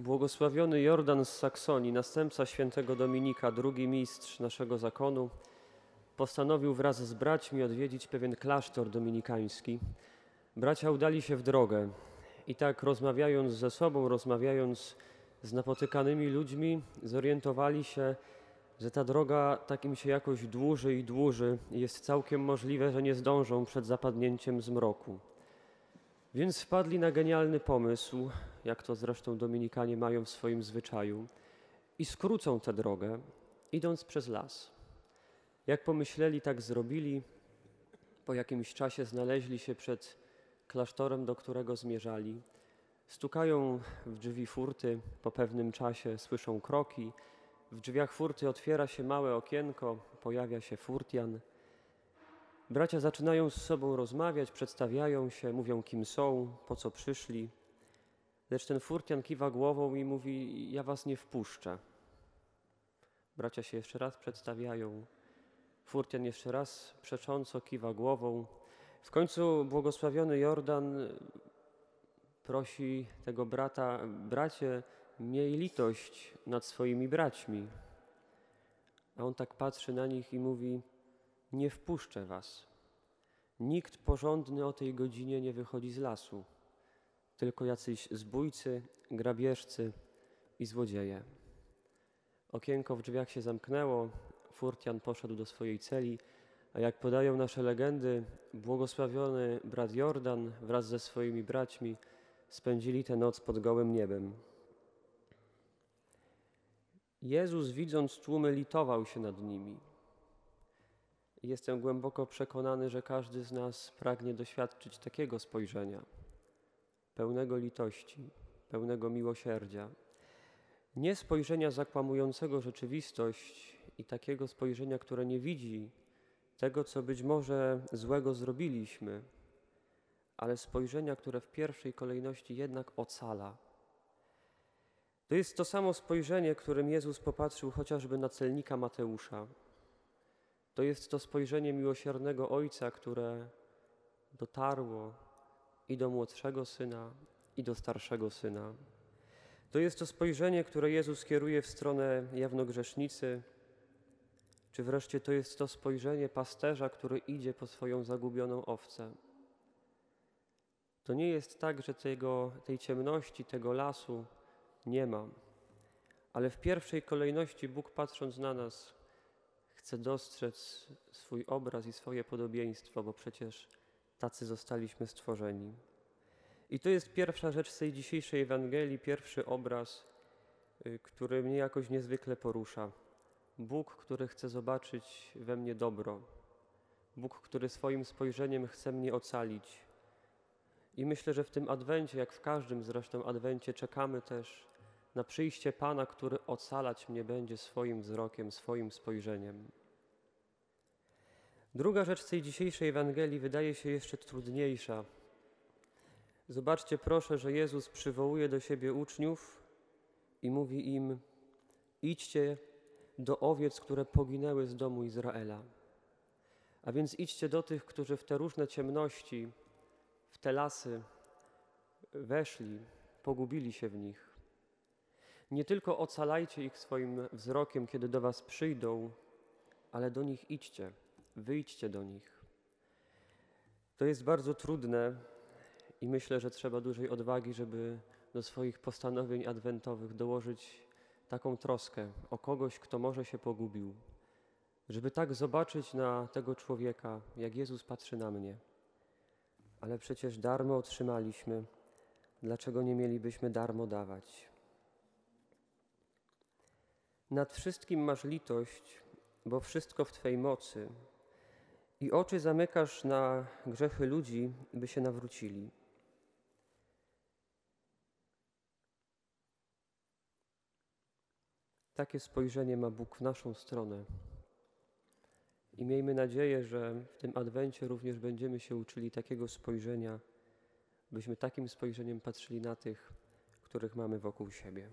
Błogosławiony Jordan z Saksonii, następca świętego Dominika, drugi mistrz naszego zakonu, postanowił wraz z braćmi odwiedzić pewien klasztor dominikański. Bracia udali się w drogę i tak rozmawiając ze sobą, rozmawiając z napotykanymi ludźmi, zorientowali się, że ta droga tak im się jakoś dłuży i dłuży jest całkiem możliwe, że nie zdążą przed zapadnięciem zmroku. Więc wpadli na genialny pomysł, jak to zresztą Dominikanie mają w swoim zwyczaju, i skrócą tę drogę, idąc przez las. Jak pomyśleli, tak zrobili. Po jakimś czasie znaleźli się przed klasztorem, do którego zmierzali. Stukają w drzwi furty, po pewnym czasie słyszą kroki. W drzwiach furty otwiera się małe okienko, pojawia się furtian. Bracia zaczynają z sobą rozmawiać, przedstawiają się, mówią kim są, po co przyszli. Lecz ten furtian kiwa głową i mówi: Ja was nie wpuszczę. Bracia się jeszcze raz przedstawiają. Furtian jeszcze raz przecząco kiwa głową. W końcu błogosławiony Jordan prosi tego brata: Bracie, miej litość nad swoimi braćmi. A on tak patrzy na nich i mówi: Nie wpuszczę was. Nikt porządny o tej godzinie nie wychodzi z lasu, tylko jacyś zbójcy, grabieżcy i złodzieje. Okienko w drzwiach się zamknęło, Furtian poszedł do swojej celi, a jak podają nasze legendy, błogosławiony brat Jordan wraz ze swoimi braćmi spędzili tę noc pod gołym niebem. Jezus, widząc tłumy, litował się nad nimi. Jestem głęboko przekonany, że każdy z nas pragnie doświadczyć takiego spojrzenia, pełnego litości, pełnego miłosierdzia. Nie spojrzenia zakłamującego rzeczywistość i takiego spojrzenia, które nie widzi tego, co być może złego zrobiliśmy, ale spojrzenia, które w pierwszej kolejności jednak ocala. To jest to samo spojrzenie, którym Jezus popatrzył chociażby na celnika Mateusza. To jest to spojrzenie miłosiernego Ojca, które dotarło i do młodszego syna, i do starszego syna. To jest to spojrzenie, które Jezus kieruje w stronę jawnogrzesznicy, czy wreszcie to jest to spojrzenie pasterza, który idzie po swoją zagubioną owcę. To nie jest tak, że tego, tej ciemności, tego lasu nie ma, ale w pierwszej kolejności Bóg, patrząc na nas, chce dostrzec swój obraz i swoje podobieństwo, bo przecież tacy zostaliśmy stworzeni. I to jest pierwsza rzecz z tej dzisiejszej Ewangelii, pierwszy obraz, y, który mnie jakoś niezwykle porusza. Bóg, który chce zobaczyć we mnie dobro. Bóg, który swoim spojrzeniem chce mnie ocalić. I myślę, że w tym adwencie, jak w każdym zresztą adwencie, czekamy też na przyjście Pana, który ocalać mnie będzie swoim wzrokiem, swoim spojrzeniem. Druga rzecz tej dzisiejszej Ewangelii wydaje się jeszcze trudniejsza. Zobaczcie proszę, że Jezus przywołuje do siebie uczniów i mówi im: Idźcie do owiec, które poginęły z domu Izraela. A więc idźcie do tych, którzy w te różne ciemności, w te lasy weszli, pogubili się w nich. Nie tylko ocalajcie ich swoim wzrokiem, kiedy do Was przyjdą, ale do nich idźcie, wyjdźcie do nich. To jest bardzo trudne i myślę, że trzeba dużej odwagi, żeby do swoich postanowień adwentowych dołożyć taką troskę o kogoś, kto może się pogubił, żeby tak zobaczyć na tego człowieka, jak Jezus patrzy na mnie. Ale przecież darmo otrzymaliśmy, dlaczego nie mielibyśmy darmo dawać? Nad wszystkim masz litość, bo wszystko w Twej mocy i oczy zamykasz na grzechy ludzi, by się nawrócili. Takie spojrzenie ma Bóg w naszą stronę. I miejmy nadzieję, że w tym adwencie również będziemy się uczyli takiego spojrzenia, byśmy takim spojrzeniem patrzyli na tych, których mamy wokół siebie.